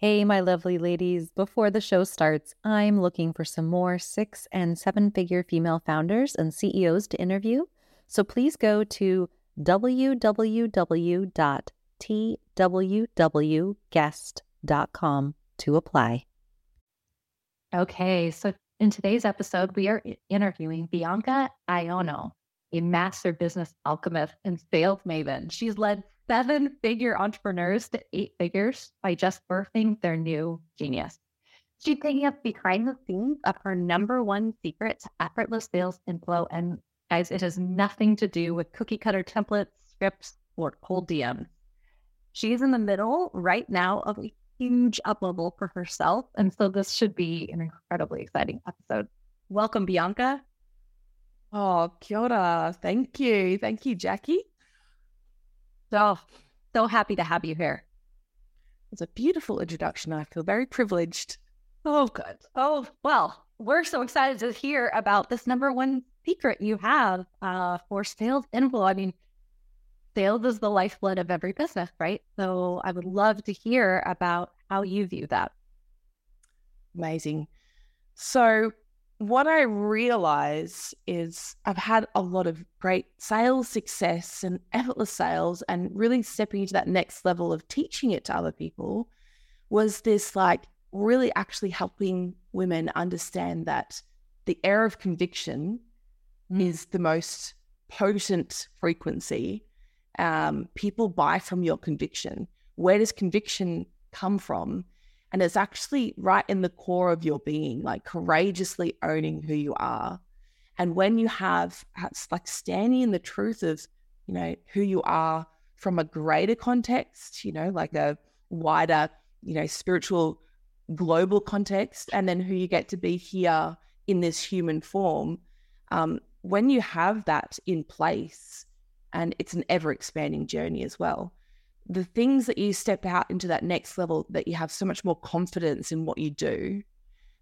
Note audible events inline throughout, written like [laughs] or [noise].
Hey, my lovely ladies. Before the show starts, I'm looking for some more six and seven figure female founders and CEOs to interview. So please go to www.twwguest.com to apply. Okay, so in today's episode, we are interviewing Bianca Aiono, a master business alchemist and sales maven. She's led seven figure entrepreneurs to eight figures by just birthing their new genius. She's taking us behind the scenes of her number one secret to effortless sales inflow. And guys, it has nothing to do with cookie cutter templates, scripts, or cold DMs. She's in the middle right now of a huge up level for herself. And so this should be an incredibly exciting episode. Welcome, Bianca. Oh, kia ora. Thank you. Thank you, Jackie. So, so happy to have you here. It's a beautiful introduction. I feel very privileged. Oh, good. Oh, well, we're so excited to hear about this number one secret you have uh, for sales inflow. I mean, sales is the lifeblood of every business, right? So I would love to hear about how you view that. Amazing. So, what I realize is I've had a lot of great sales success and effortless sales, and really stepping into that next level of teaching it to other people was this like really actually helping women understand that the air of conviction mm. is the most potent frequency. Um, people buy from your conviction. Where does conviction come from? And it's actually right in the core of your being, like courageously owning who you are. And when you have, like standing in the truth of, you know, who you are from a greater context, you know, like a wider, you know, spiritual, global context, and then who you get to be here in this human form. Um, when you have that in place, and it's an ever expanding journey as well, the things that you step out into that next level that you have so much more confidence in what you do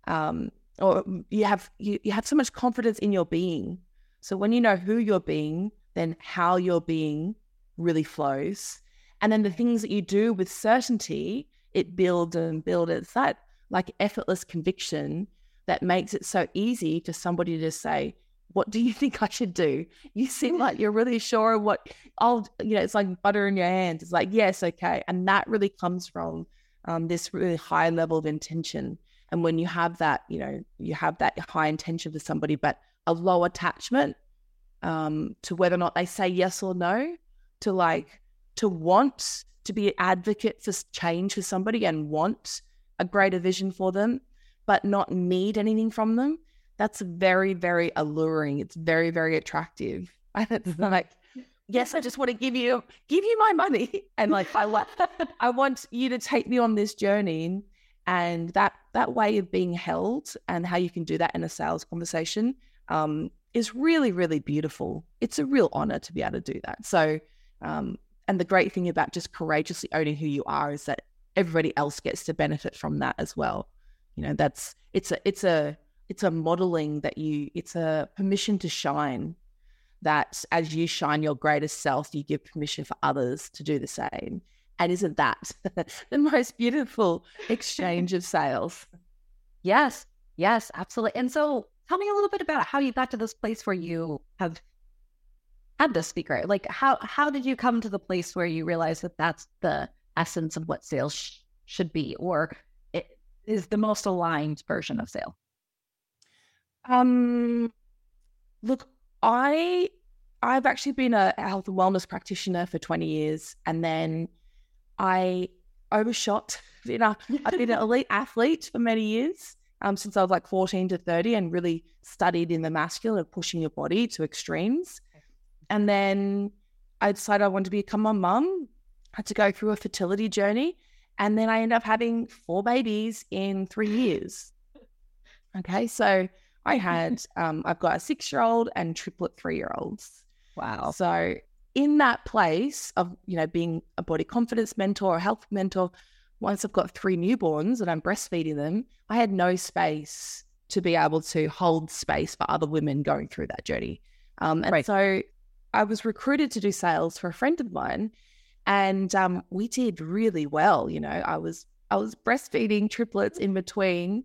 um, or you have you, you have so much confidence in your being. So when you know who you're being then how you're being really flows. And then the things that you do with certainty it builds and builds. It's that like effortless conviction that makes it so easy to somebody to say what do you [laughs] think I should do? You seem like you're really sure of what I'll, you know, it's like butter in your hands. It's like, yes, okay. And that really comes from um, this really high level of intention. And when you have that, you know, you have that high intention for somebody, but a low attachment um, to whether or not they say yes or no, to like, to want to be an advocate for change for somebody and want a greater vision for them, but not need anything from them that's very, very alluring. It's very, very attractive. [laughs] And it's mm-hmm. like, yes, I just want to give you give you my money. [laughs] And like I want I want you to take me on this journey. And that that way of being held and how you can do that in a sales conversation um, is really, really beautiful. It's a real honor to be able to do that. So um, and the great thing about just courageously owning who you are is that everybody else gets to benefit from that as well. You know, that's it's a it's a it's a modeling that you it's a permission to shine that as you shine your greatest self you give permission for others to do the same. And isn't that [laughs] the most beautiful exchange of sales? Yes yes absolutely. And so tell me a little bit about how you got to this place where you have had this speaker like how how did you come to the place where you realize that that's the essence of what sales sh- should be or it is the most aligned version of sale um, look, I I've actually been a health and wellness practitioner for 20 years, and then I overshot. [laughs] You know, I've been an elite athlete for many years, um, since I was like 14 to 30, and really studied in the masculine of pushing your body to extremes. And then I decided I wanted to become a mum. I had to go through a fertility journey, and then I ended up having four babies in three years. [laughs] Okay, so I had, um, I've got a six year old and triplet three year olds. Wow. So in that place of, you know, being a body confidence mentor, a health mentor, once I've got three newborns and I'm breastfeeding them, I had no space to be able to hold space for other women going through that journey. Um, and right. so I was recruited to do sales for a friend of mine, and um, we did really well. You know, I was I was breastfeeding triplets in between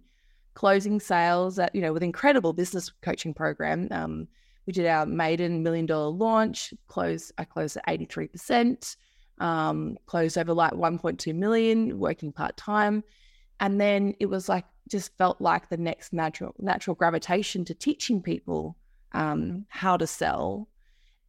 closing sales at, you know, with incredible business coaching program. Um, we did our maiden million dollar launch, closed, I closed at 83%, um, closed over like 1.2 million, working part time. And then it was like, just felt like the next natural natural gravitation to teaching people um, how to sell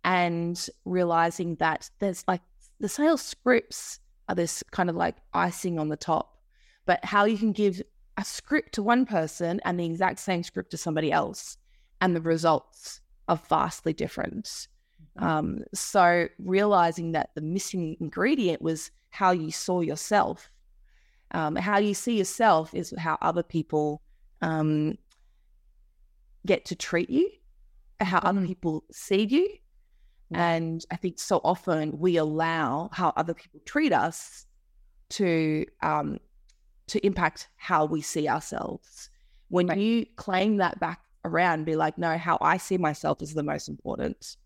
and realizing that there's like the sales scripts are this kind of like icing on the top, but how you can give a script to one person and the exact same script to somebody else, and the results are vastly different. Mm-hmm. Um, so realizing that the missing ingredient was how you saw yourself. Um, how you see yourself is how other people um, get to treat you, how other mm-hmm. people see you. And I think so often we allow how other people treat us to um, to impact how we see ourselves. When right. you claim that back around, be like, no, how I see myself is the most important.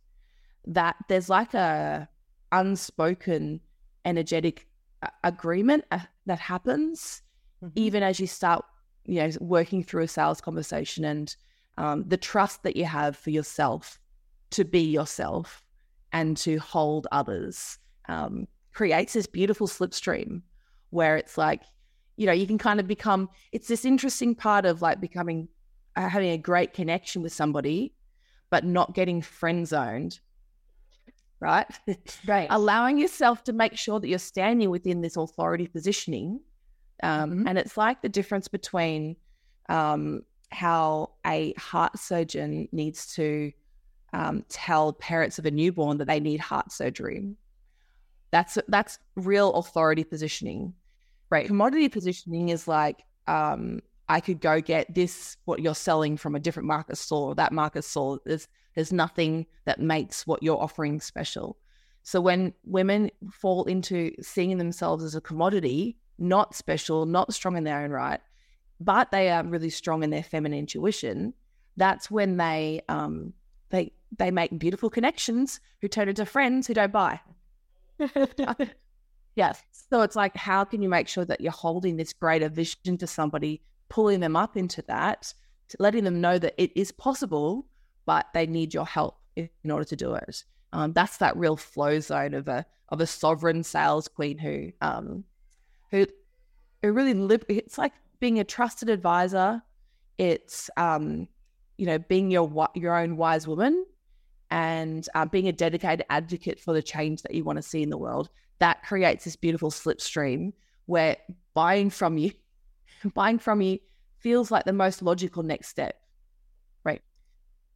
That there's like a unspoken energetic uh, agreement uh, that happens mm-hmm. even as you start, you know, working through a sales conversation and um, the trust that you have for yourself to be yourself and to hold others um, creates this beautiful slipstream where it's like you know, you can kind of become, it's this interesting part of like becoming, uh, having a great connection with somebody, but not getting friend zoned. Right. [laughs] Right. Allowing yourself to make sure that you're standing within this authority positioning. Um, mm-hmm. And it's like the difference between um, how a heart surgeon needs to um, tell parents of a newborn that they need heart surgery. That's that's real authority positioning. Right. Commodity positioning is like, um, I could go get this, what you're selling from a different market store, that market store. There's, there's nothing that makes what you're offering special. So when women fall into seeing themselves as a commodity, not special, not strong in their own right, but they are really strong in their feminine intuition, that's when they um, they they make beautiful connections who turn into friends who don't buy. [laughs] Yes. So it's like, how can you make sure that you're holding this greater vision to somebody, pulling them up into that, letting them know that it is possible, but they need your help in order to do it. Um, that's that real flow zone of a of a sovereign sales queen who um, who who really live. It's like being a trusted advisor. It's um, you know being your your own wise woman and uh, being a dedicated advocate for the change that you want to see in the world that creates this beautiful slipstream where buying from you, [laughs] buying from you feels like the most logical next step. Right.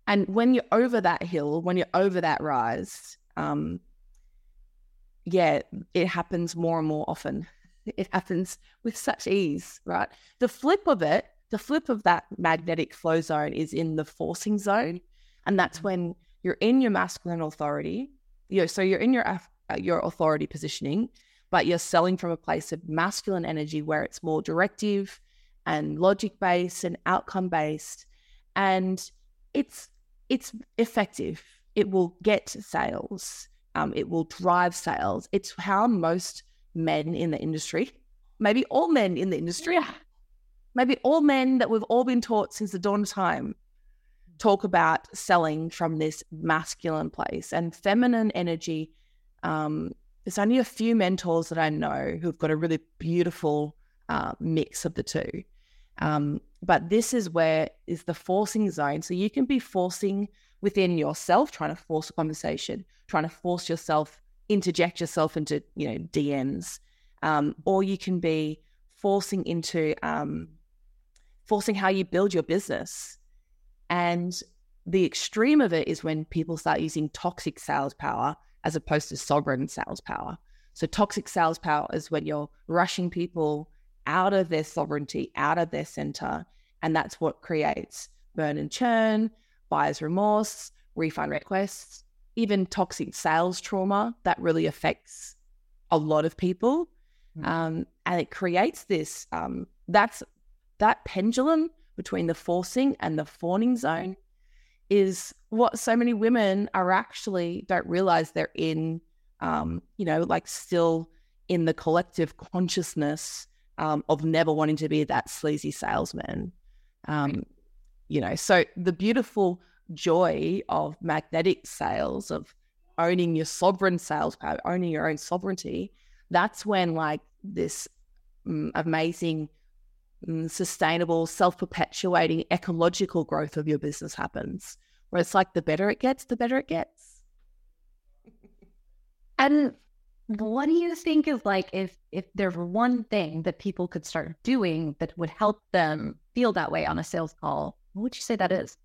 And when you're over that hill, when you're over that rise, um, yeah, it happens more and more often. [laughs] It happens with such ease, right? The flip of it, the flip of that magnetic flow zone is in the forcing zone. And that's mm. when you're in your masculine authority. You know, so you're in your your authority positioning, but you're selling from a place of masculine energy where it's more directive and logic based and outcome based, and it's it's effective. It will get sales. Um, it will drive sales. It's how most men in the industry, maybe all men in the industry, maybe all men that we've all been taught since the dawn of time, talk about selling from this masculine place and feminine energy um, there's only a few mentors that I know who've got a really beautiful uh, mix of the two. Um, but this is where is the forcing zone. So you can be forcing within yourself, trying to force a conversation, trying to force yourself, interject yourself into, you know, DMs, um, or you can be forcing into um, forcing how you build your business. And the extreme of it is when people start using toxic sales power as opposed to sovereign sales power. So, toxic sales power is when you're rushing people out of their sovereignty, out of their center. And that's what creates burn and churn, buyer's remorse, refund requests, even toxic sales trauma that really affects a lot of people. Mm. Um, and it creates this um, that's that pendulum between the forcing and the fawning zone is what so many women are actually don't realize they're in, um, you know, like still in the collective consciousness um, of never wanting to be that sleazy salesman. Um, you know, so the beautiful joy of magnetic sales, of owning your sovereign sales power, owning your own sovereignty, that's when like this um, amazing, sustainable, self perpetuating ecological growth of your business happens. Where it's like the better it gets, the better it gets. [laughs] And what do you think is like if if there there's one thing that people could start doing that would help them feel that way on a sales call? What would you say that is?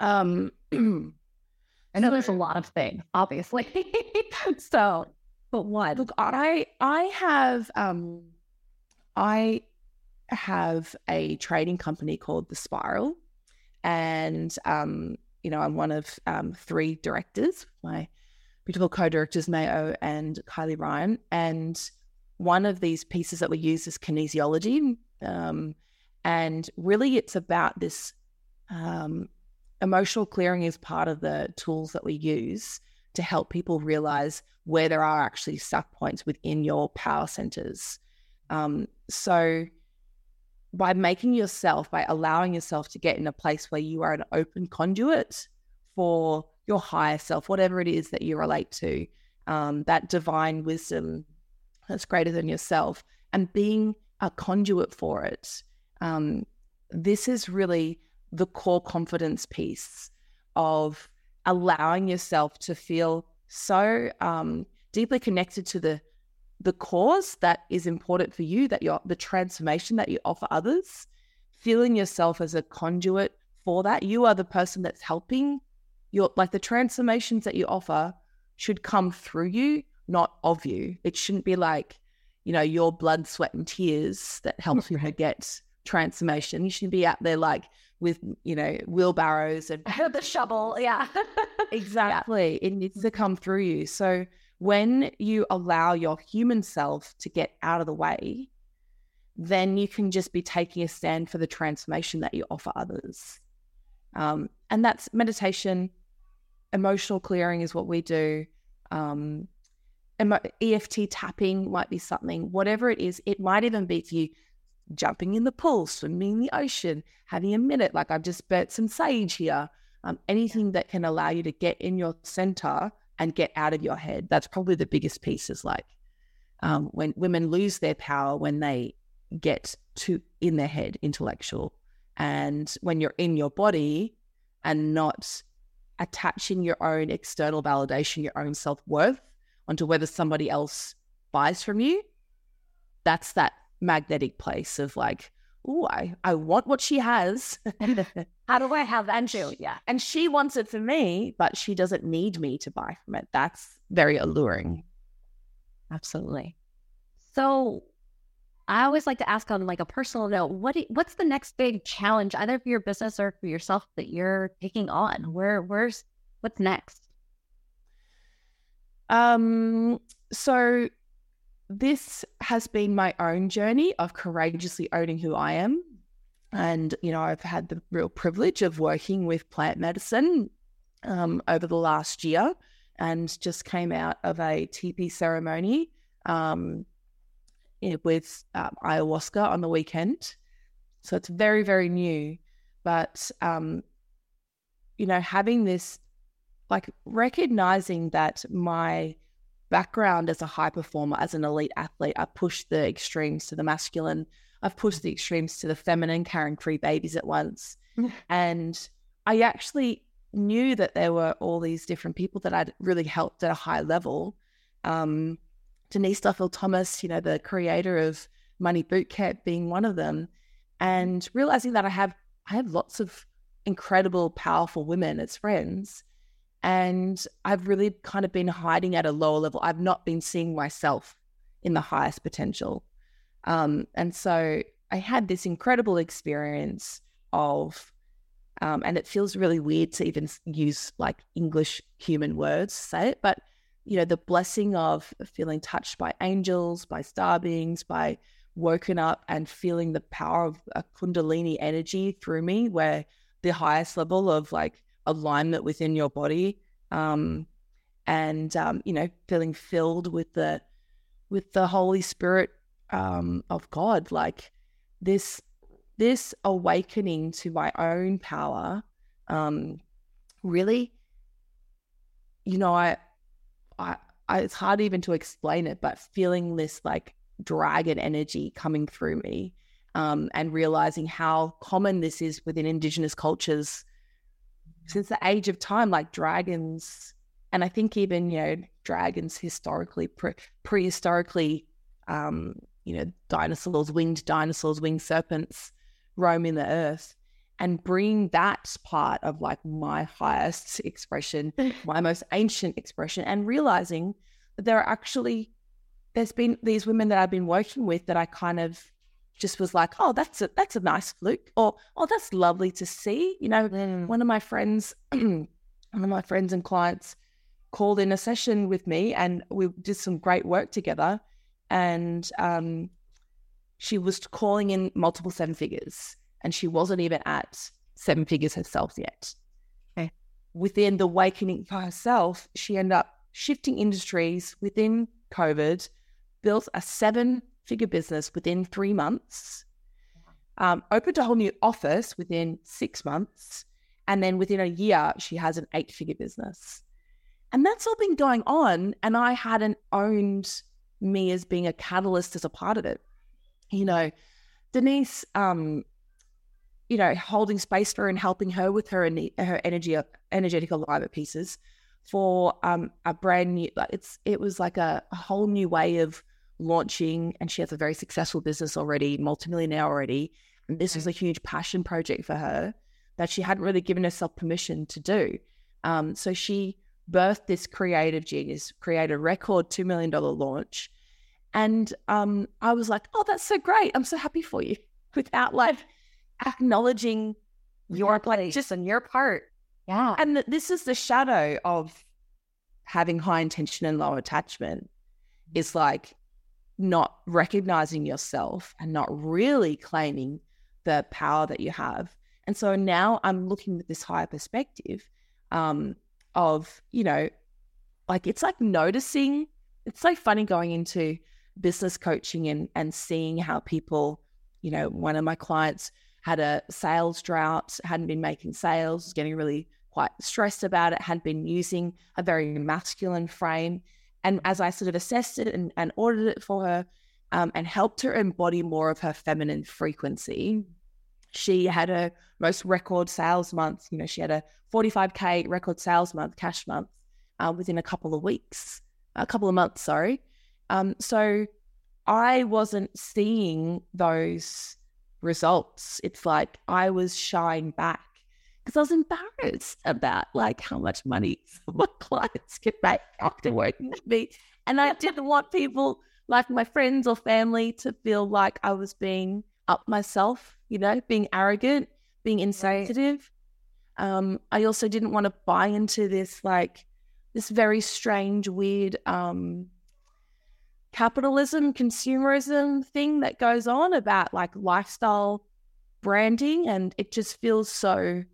Um, [clears throat] I know there's a lot of things, obviously. [laughs] so, but what? Look, I I have um, I have a trading company called The Spiral, and um, you know I'm one of um, three directors. My beautiful co-directors Mayo and Kylie Ryan, and one of these pieces that we use is kinesiology, um, and really it's about this um, emotional clearing is part of the tools that we use to help people realize where there are actually stuck points within your power centers. Um, so, by making yourself, by allowing yourself to get in a place where you are an open conduit for your higher self, whatever it is that you relate to, um, that divine wisdom that's greater than yourself, and being a conduit for it. Um, this is really the core confidence piece of allowing yourself to feel so um, deeply connected to the the cause that is important for you that you're the transformation that you offer others feeling yourself as a conduit for that. You are the person that's helping your like the transformations that you offer should come through you not of you. It shouldn't be like you know your blood sweat and tears that helps you [laughs] get transformation. You should be out there like with you know wheelbarrows and [laughs] the shovel yeah. [laughs] Exactly. Yeah. it needs to come through you. So when you allow your human self to get out of the way then you can just be taking a stand for the transformation that you offer others. Um, and that's meditation. Emotional clearing is what we do. Um, EFT tapping might be something, whatever it is, it might even be for you jumping in the pool, swimming in the ocean, having a minute, like I've just burnt some sage here, um, anything that can allow you to get in your center and get out of your head. That's probably the biggest piece is like um, when women lose their power when they get too in their head, intellectual. And when you're in your body and not attaching your own external validation, your own self worth onto whether somebody else buys from you, that's that magnetic place of like, oh, I, I want what she has. [laughs] [laughs] How do I have? Yeah. And she wants it for me, but she doesn't need me to buy from it. That's very alluring. Absolutely. So I always like to ask on like a personal note, what what's the next big challenge, either for your business or for yourself that you're taking on? Where where's what's next? Um so this has been my own journey of courageously owning who I am. And, you know, I've had the real privilege of working with plant medicine um, over the last year and just came out of a TP ceremony um, with um, ayahuasca on the weekend. So it's very, very new. But, um, you know, having this, like recognizing that my background as a high performer, as an elite athlete, I pushed the extremes to the masculine. I've pushed the extremes to the feminine, carrying three babies at once. [laughs] and I actually knew that there were all these different people that I'd really helped at a high level. Um, Denise Duffield Thomas, you know, the creator of Money Bootcamp, being one of them, and realizing that I have I have lots of incredible, powerful women as friends, and I've really kind of been hiding at a lower level. I've not been seeing myself in the highest potential. Um, and so I had this incredible experience of, um, and it feels really weird to even use like English human words to say it, but you know, the blessing of feeling touched by angels, by star beings, by woken up and feeling the power of a Kundalini energy through me, where the highest level of like alignment within your body um, and um, you know feeling filled with the with the holy spirit um, of God, like this this awakening to my own power. Um, really, you know, I, I, I, it's hard even to explain it, but feeling this like dragon energy coming through me, um, and realizing how common this is within Indigenous cultures since the age of time, like dragons, and I think even you know dragons historically, pre- prehistorically, um, you know, dinosaurs, winged dinosaurs, winged serpents roaming the earth and bring that part of like my highest expression, [laughs] my most ancient expression, and realizing that there are actually, there's been these women that I've been working with that I kind of just was like, oh, that's a that's a nice fluke, or oh, that's lovely to see. You know, mm. one of my friends, [clears throat] one of my friends and clients called in a session with me, and we did some great work together and um, she was calling in multiple seven figures, and she wasn't even at seven figures herself yet. Okay. Within the awakening for herself, she ended up shifting industries within COVID, built a seven figure business within three months, um, opened a whole new office within six months, and then within a year, she has an eight figure business. And that's all been going on. And I hadn't owned me as being a catalyst as a part of it. You know, Denise, um, you know, holding space for her and helping her with her and her energy, energetic alignment pieces for um, a brand new. It's it was like a, a whole new way of launching, and she has a very successful business already, multimillionaire already. And this was a huge passion project for her that she hadn't really given herself permission to do. Um, so she birthed this creative genius, create a record $2 million launch. And um, I was like, oh, that's so great. I'm so happy for you [laughs] without like acknowledging your place just on your part. Yeah. And th- this is the shadow of having high intention and low attachment is like not recognizing yourself and not really claiming the power that you have. And so now I'm looking with this higher perspective um, of, you know, like it's like noticing. It's so funny going into business coaching and and seeing how people, you know, one of my clients had a sales drought, hadn't been making sales, was getting really quite stressed about it, had been using a very masculine frame. And as I sort of assessed it and, and ordered it for her um, and helped her embody more of her feminine frequency, she had a most record sales month. You know, she had a 45K record sales month, cash month, uh, within a couple of weeks, a couple of months, sorry. Um, so I wasn't seeing those results. It's like I was shying back because I was embarrassed about like how much money [laughs] my clients could make after working with me. And I didn't want people like my friends or family to feel like I was being up myself, you know, being arrogant, being insensitive. Um, I also didn't want to buy into this like this very strange, weird um, capitalism, consumerism thing that goes on about like lifestyle branding. And it just feels so,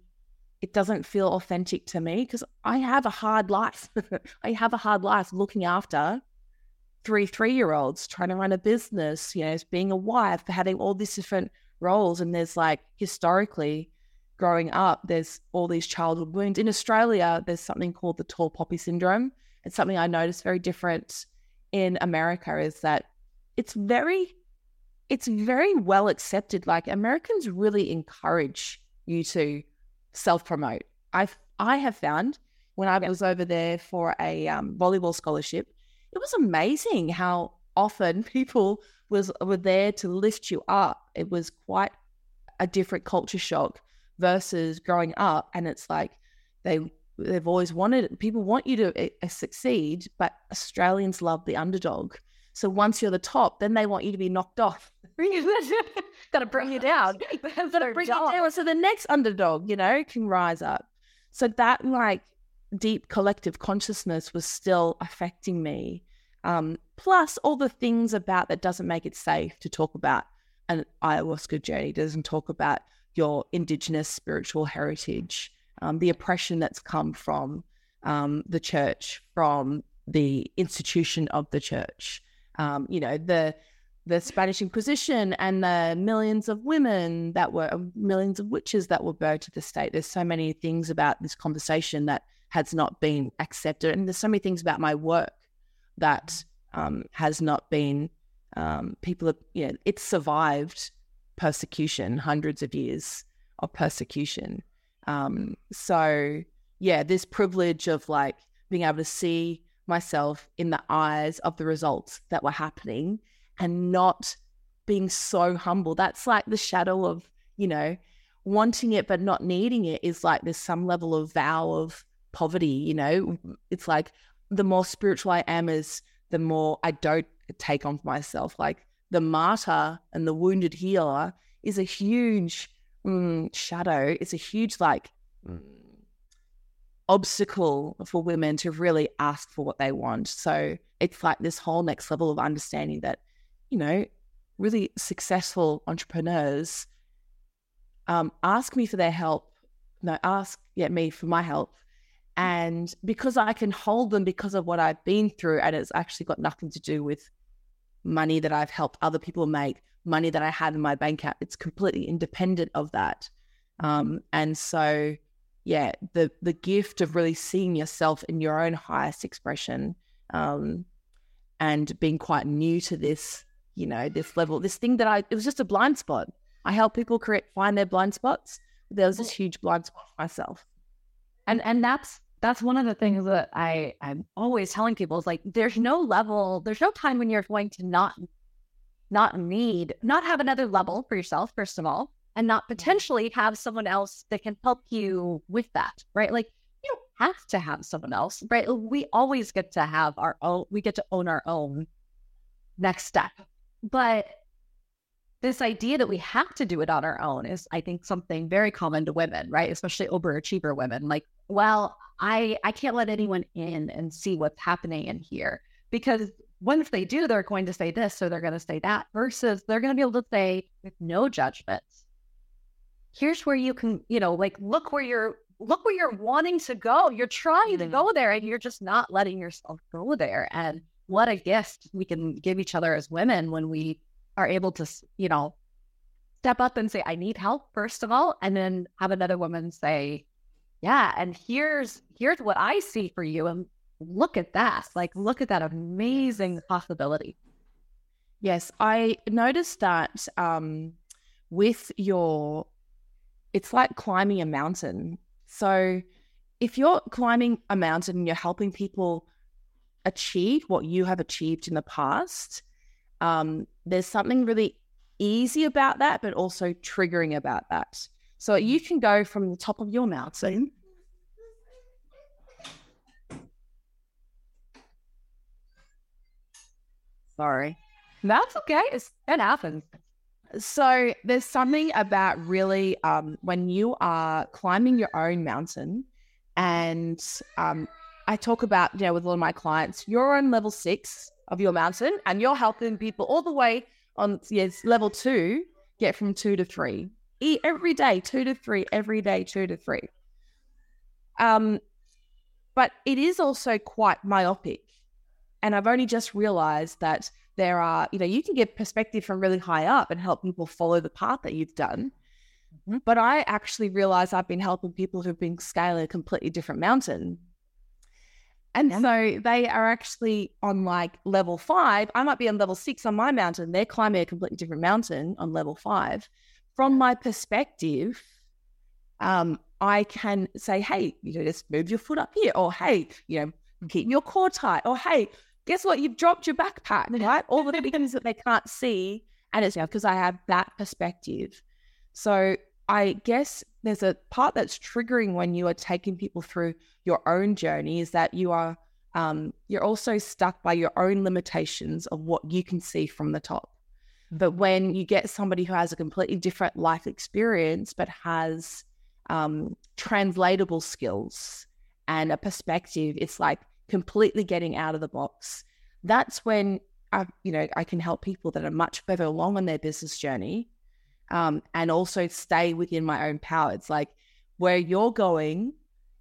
it doesn't feel authentic to me because I have a hard life. [laughs] I have a hard life looking after three three year olds, trying to run a business, you know, being a wife, having all these different roles. And there's like historically, growing up, there's all these childhood wounds. In Australia, there's something called the tall poppy syndrome. It's something I noticed very different in America is that it's very it's very well accepted. Like Americans really encourage you to self promote. I've I have found when I was over there for a um, volleyball scholarship, it was amazing how often [laughs] people was were there to lift you up. It was quite a different culture shock versus growing up, and it's like they they've always wanted people want you to uh, succeed but australians love the underdog. So once you're the top then they want you to be knocked off. [laughs] [laughs] Gotta bring you down. [laughs] Gotta bring job. you down. So the next underdog you know can rise up. So that like deep collective consciousness was still affecting me um, plus all the things about that doesn't make it safe to talk about an ayahuasca journey doesn't talk about your indigenous spiritual heritage um, the oppression that's come from um, the church, from the institution of the church. Um, you know, the the Spanish Inquisition and the millions of women that were millions of witches that were burned to the state. There's so many things about this conversation that has not been accepted, and there's so many things about my work that um, has not been. Um, people have, you know, it's survived persecution, hundreds of years of persecution. Um, so yeah, this privilege of like being able to see myself in the eyes of the results that were happening and not being so humble. That's like the shadow of, you know, wanting it but not needing it is like there's some level of vow of poverty, you know. It's like the more spiritual I am is the more I don't take on for myself. Like the martyr and the wounded healer is a huge mm, shadow. It's a huge like mm, obstacle for women to really ask for what they want. So it's like this whole next level of understanding that, you know, really successful entrepreneurs um, ask me for their help. No, ask yeah, me for my help. And because I can hold them because of what I've been through, and it's actually got nothing to do with money that I've helped other people make, money that I had in my bank account. It's completely independent of that. Um, and so yeah, the the gift of really seeing yourself in your own highest expression, um, and being quite new to this, you know, this level, this thing that I it was just a blind spot. I help people create find their blind spots. There was this huge blind spot for myself. And and that's that's one of the things that I I'm always telling people is like there's no level, there's no time when you're going to not not need, not have another level for yourself, first of all, and not mm-hmm. potentially have someone else that can help you with that, right? Like you don't have to have someone else, right? We always get to have our own, we get to own our own next step. But this idea that we have to do it on our own is, I think, something very common to women, right? Especially overachiever women. Like, well, I I can't let anyone in and see what's happening in here because once they do, they're going to say this, so they're going to say that. Versus, they're going to be able to say with no judgments, here's where you can, you know, like look where you're look where you're wanting to go. You're trying mm-hmm. to go there and you're just not letting yourself go there. And what a gift we can give each other as women when we are able to, you know, step up and say, I need help, first of all, and then have another woman say, Yeah, and here's here's what I see for you. And look at that. Like look at that amazing possibility. Yes, I noticed that um with your it's like climbing a mountain. So if you're climbing a mountain and you're helping people achieve what you have achieved in the past, um, there's something really easy about that, but also triggering about that. So you can go from the top of your mountain. Sorry. That's okay. It's, it happens. So there's something about really um, when you are climbing your own mountain, and um, I talk about you know with all of my clients, you're on level six of your mountain, and you're helping people all the way on yes level two get from two to three every day, two to three every day, two to three. Um, but it is also quite myopic, and I've only just realized that there are, you know, you can get perspective from really high up and help people follow the path that you've done. Mm-hmm. But I actually realize I've been helping people who've been scaling a completely different mountain. And yeah. so they are actually on like level five. I might be on level six on my mountain. They're climbing a completely different mountain on level five. From my perspective, um, I can say, hey, you know, just move your foot up here, or hey, you know, keep your core tight, or hey, guess what? You've dropped your backpack, right? All the things that they can't see. And it's because I have that perspective. So I guess there's a part that's triggering when you are taking people through your own journey is that you are um, you're also stuck by your own limitations of what you can see from the top. But when you get somebody who has a completely different life experience but has um, translatable skills and a perspective, it's like completely getting out of the box, that's when I, you know, I can help people that are much further along on their business journey, um, and also stay within my own power. It's like where you're going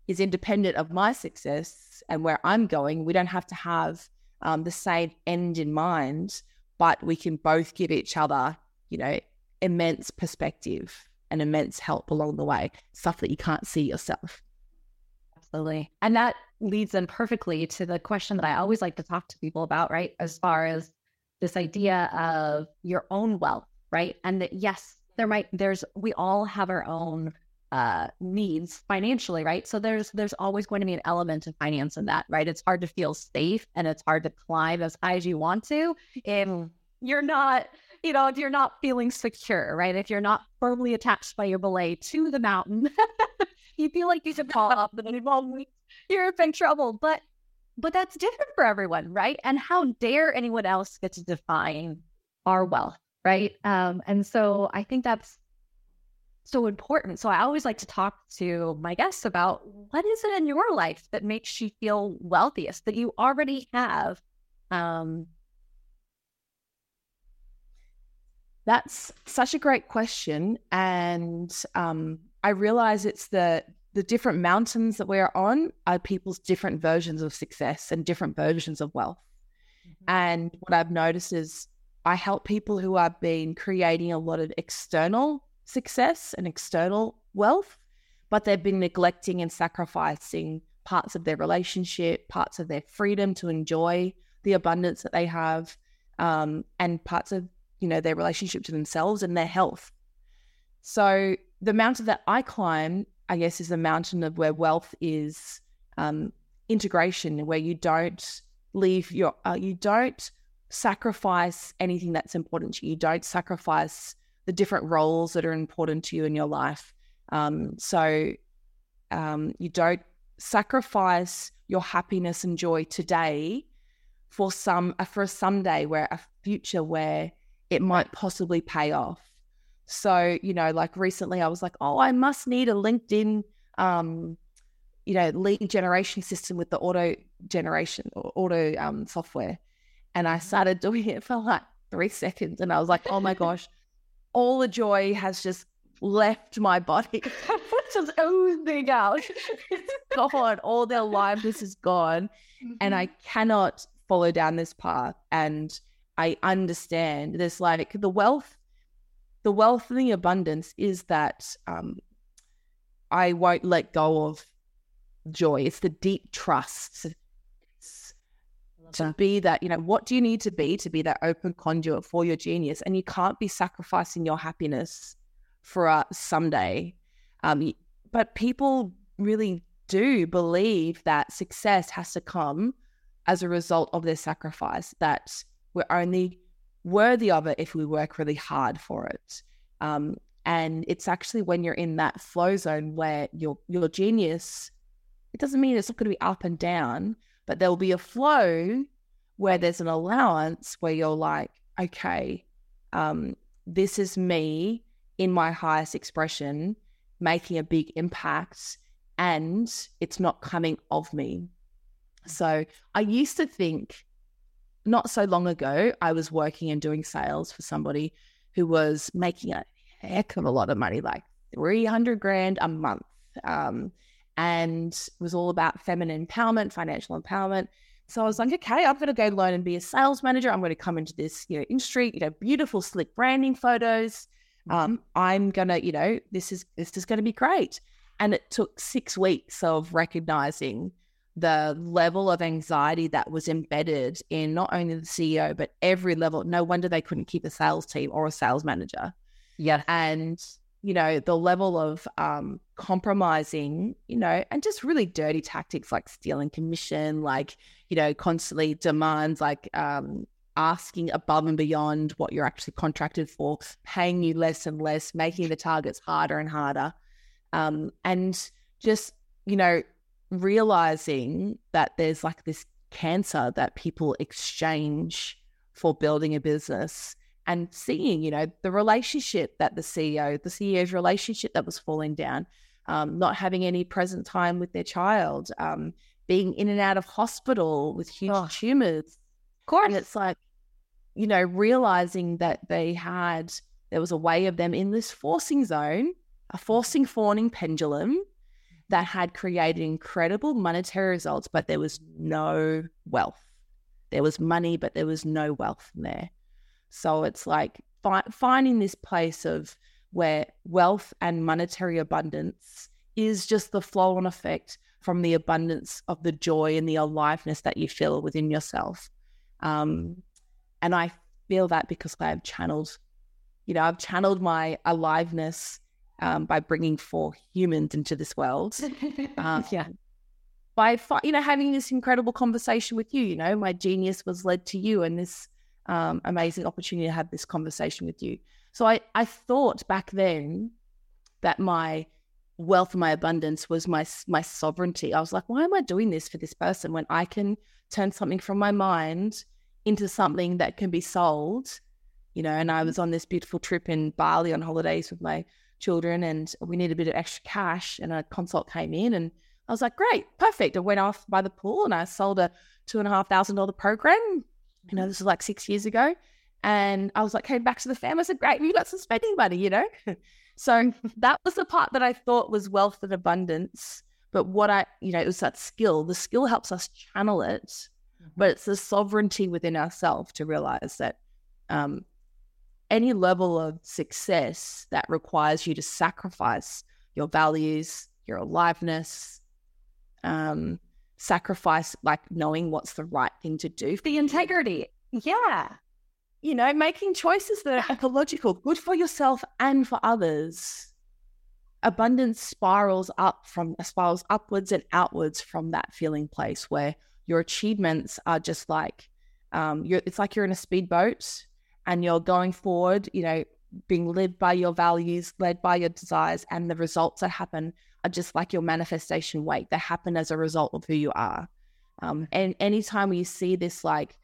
is independent of my success, and where I'm going, we don't have to have um, the same end in mind, but we can both give each other, you know, immense perspective and immense help along the way, stuff that you can't see yourself. Absolutely. And that leads in perfectly to the question that I always like to talk to people about, right? As far as this idea of your own wealth, right? And that, yes, there might, there's, we all have our own uh needs financially right? So there's there's always going to be an element of finance in that right? It's hard to feel safe and it's hard to climb as high as you want to if mm. you're not you know if you're not feeling secure right? If you're not firmly attached by your belay to the mountain [laughs] you feel like you should fall off and then you're in trouble. But but that's different for everyone right? And how dare anyone else get to define our wealth right? Um and so i think that's so important. So I always like to talk to my guests about what is it in your life that makes you feel wealthiest that you already have. Um, That's such a great question, and um, I realize it's the the different mountains that we're on are people's different versions of success and different versions of wealth. Mm-hmm. And what I've noticed is I help people who have been creating a lot of external success and external wealth, but they've been neglecting and sacrificing parts of their relationship, parts of their freedom to enjoy the abundance that they have, um, and parts of you know their relationship to themselves and their health. So the mountain that I climb, I guess, is the mountain of where wealth is um, integration, where you don't leave your, uh, you don't sacrifice anything that's important to you. You don't sacrifice the different roles that are important to you in your life. Um, so um, you don't sacrifice your happiness and joy today for some uh, for a someday where a future where it might possibly pay off. So you know, like recently, I was like, oh, I must need a LinkedIn, um, you know, lead generation system with the auto generation or auto um, software, and I started doing it for like three seconds, and I was like, oh my [laughs] gosh all the joy has just left my body. [laughs] just oozing out. It's gone. All their aliveness is gone. Mm-hmm. And I mm-hmm. cannot follow down this path. And I understand there's like the wealth, the wealth and the abundance is that um, I won't let go of joy. It's the deep trust to be that, you know, what do you need to be to be that open conduit for your genius? And you can't be sacrificing your happiness for a someday. Um, but people really do believe that success has to come as a result of their sacrifice, that we're only worthy of it if we work really hard for it. Um, and it's actually when you're in that flow zone where your your genius, it doesn't mean it's not going to be up and down, but there will be a flow where there's an allowance where you're like, okay, um, this is me in my highest expression, making a big impact, and it's not coming of me. So I used to think not so long ago, I was working and doing sales for somebody who was making a heck of a lot of money, like 300 grand a month. Um, and was all about feminine empowerment, financial empowerment. So I was like, okay, I'm going to go learn and be a sales manager. I'm going to come into this, you know, industry, you know, beautiful, slick branding photos. Um, I'm going to, you know, this is this is going to be great. And it took six weeks of recognizing the level of anxiety that was embedded in not only the CEO but every level. No wonder they couldn't keep a sales team or a sales manager. Yeah, and you know, the level of um, compromising, you know, and just really dirty tactics like stealing commission, like, you know, constantly demands like um, asking above and beyond what you're actually contracted for, paying you less and less, making the targets harder and harder. Um, and just, you know, realizing that there's like this cancer that people exchange for building a business and seeing, you know, the relationship that the CEO, the CEO's relationship that was falling down, um, not having any present time with their child, um, being in and out of hospital with huge oh, tumors. Of course. And it's like, you know, realizing that they had, there was a way of them in this forcing zone, a forcing fawning pendulum that had created incredible monetary results, but there was no wealth. There was money, but there was no wealth in there. So it's like fi- finding this place of where wealth and monetary abundance is just the flow on effect from the abundance of the joy and the aliveness that you feel within yourself. Um, and I feel that because I've channeled, you know, I've channeled my aliveness um, by bringing four humans into this world. [laughs] Um, yeah. By, you know, having this incredible conversation with you, you know, my genius was led to you and this um, amazing opportunity to have this conversation with you. So I, I thought back then that my wealth and my abundance was my my sovereignty. I was like, why am I doing this for this person when I can turn something from my mind into something that can be sold? You know, and I was on this beautiful trip in Bali on holidays with my children and we needed a bit of extra cash and a consult came in and I was like, great, perfect. I went off by the pool and I sold a two and a half thousand dollar program. You know, this was like six years ago. And I was like, came back to the family. I said, great, you got some spending money, you know? [laughs] so that was the part that I thought was wealth and abundance. But what I, you know, it was that skill. The skill helps us channel it, mm-hmm. but it's the sovereignty within ourselves to realize that um, any level of success that requires you to sacrifice your values, your aliveness, um, sacrifice like knowing what's the right thing to do. The integrity. Yeah. You know, making choices that are ecological, good for yourself and for others. Abundance spirals up from spirals upwards and outwards from that feeling place where your achievements are just like um, you're it's like you're in a speedboat and you're going forward, you know, being led by your values, led by your desires, and the results that happen are just like your manifestation weight. They happen as a result of who you are. Um, and anytime you see this, like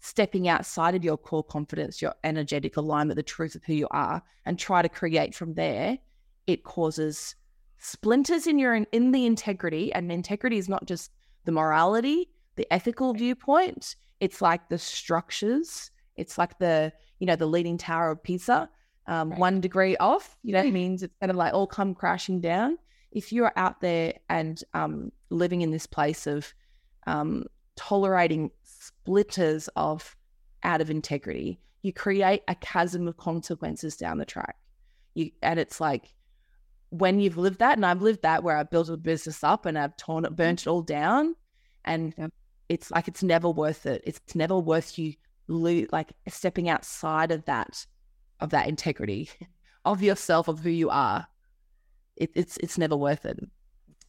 stepping outside of your core confidence, your energetic alignment, the truth of who you are, and try to create from there, it causes splinters in your in the integrity. And integrity is not just the morality, the ethical viewpoint. It's like the structures. It's like the you know the leaning tower of Pisa. Um, right. One degree off, you know, it means it's kind of like all come crashing down if you're out there and um, living in this place of um, tolerating splitters of out of integrity, you create a chasm of consequences down the track. You and it's like when you've lived that, and I've lived that where I've built a business up and I've torn it, burnt it all down, and it's like it's never worth it. It's never worth you lo- like stepping outside of that of that integrity [laughs] of yourself of who you are it, it's it's never worth it.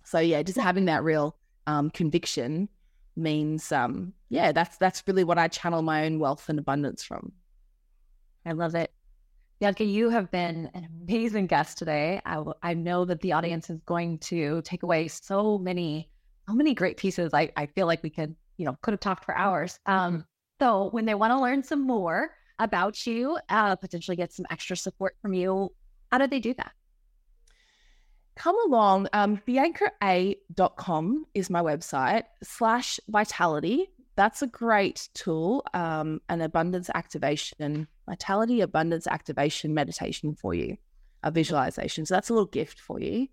So yeah, just having that real um, conviction means um, yeah, that's that's really what I channel my own wealth and abundance from. I love it. Bianca, you have been an amazing guest today. I, w- I know that the audience is going to take away so many, so many great pieces. I, I feel like we could, you know, could have talked for hours. Um, so when they want to learn some more about you, uh, potentially get some extra support from you, how do they do that? Come along. Um, BiancaA.com is my website, slash vitality. That's a great tool, um, an abundance activation, vitality abundance activation meditation for you, a visualization. So that's a little gift for you.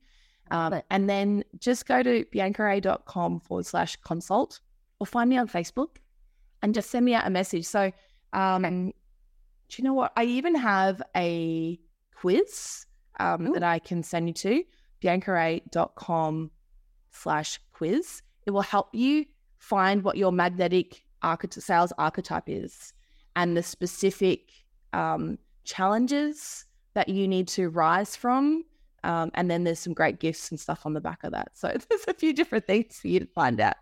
Um, and then just go to biancaa.com forward slash consult or find me on Facebook and just send me out a message. So, um, do you know what? I even have a quiz um, that I can send you to biancaa.com slash quiz. It will help you find what your magnetic archety- sales archetype is and the specific um, challenges that you need to rise from. Um, and then there's some great gifts and stuff on the back of that. So [laughs] there's a few different things for you to find out.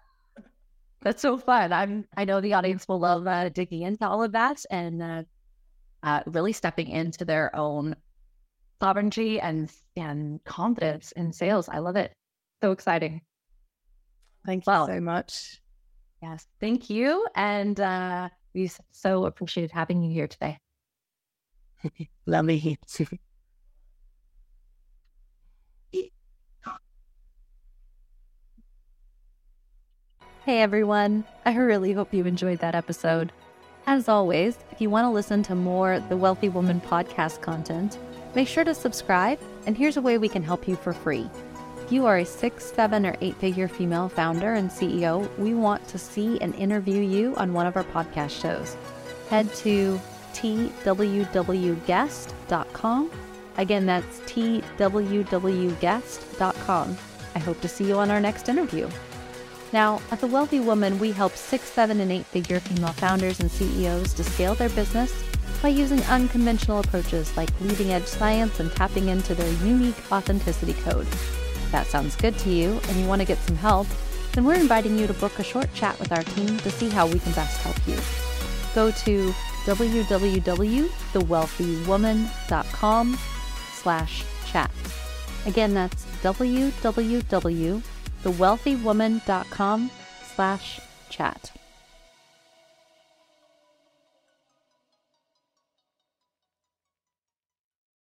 That's so fun. I'm. I know the audience will love uh, digging into all of that and uh, uh, really stepping into their own sovereignty and and confidence in sales. I love it. So exciting. Thank you well, so much. Yes, thank you, and uh, we so appreciated having you here today. [laughs] Love me. Hey everyone, I really hope you enjoyed that episode. As always, if you want to listen to more The Wealthy Woman podcast content, Make sure to subscribe, and here's a way we can help you for free. If you are a six, seven, or eight figure female founder and CEO, we want to see and interview you on one of our podcast shows. Head to twwguest.com. Again, that's twwguest.com. I hope to see you on our next interview. Now, at The Wealthy Woman, we help six, seven, and eight figure female founders and CEOs to scale their business by using unconventional approaches like leading edge science and tapping into their unique authenticity code. If that sounds good to you and you want to get some help, then we're inviting you to book a short chat with our team to see how we can best help you. Go to www.thewealthywoman.com slash chat. Again, that's www.thewealthywoman.com slash chat.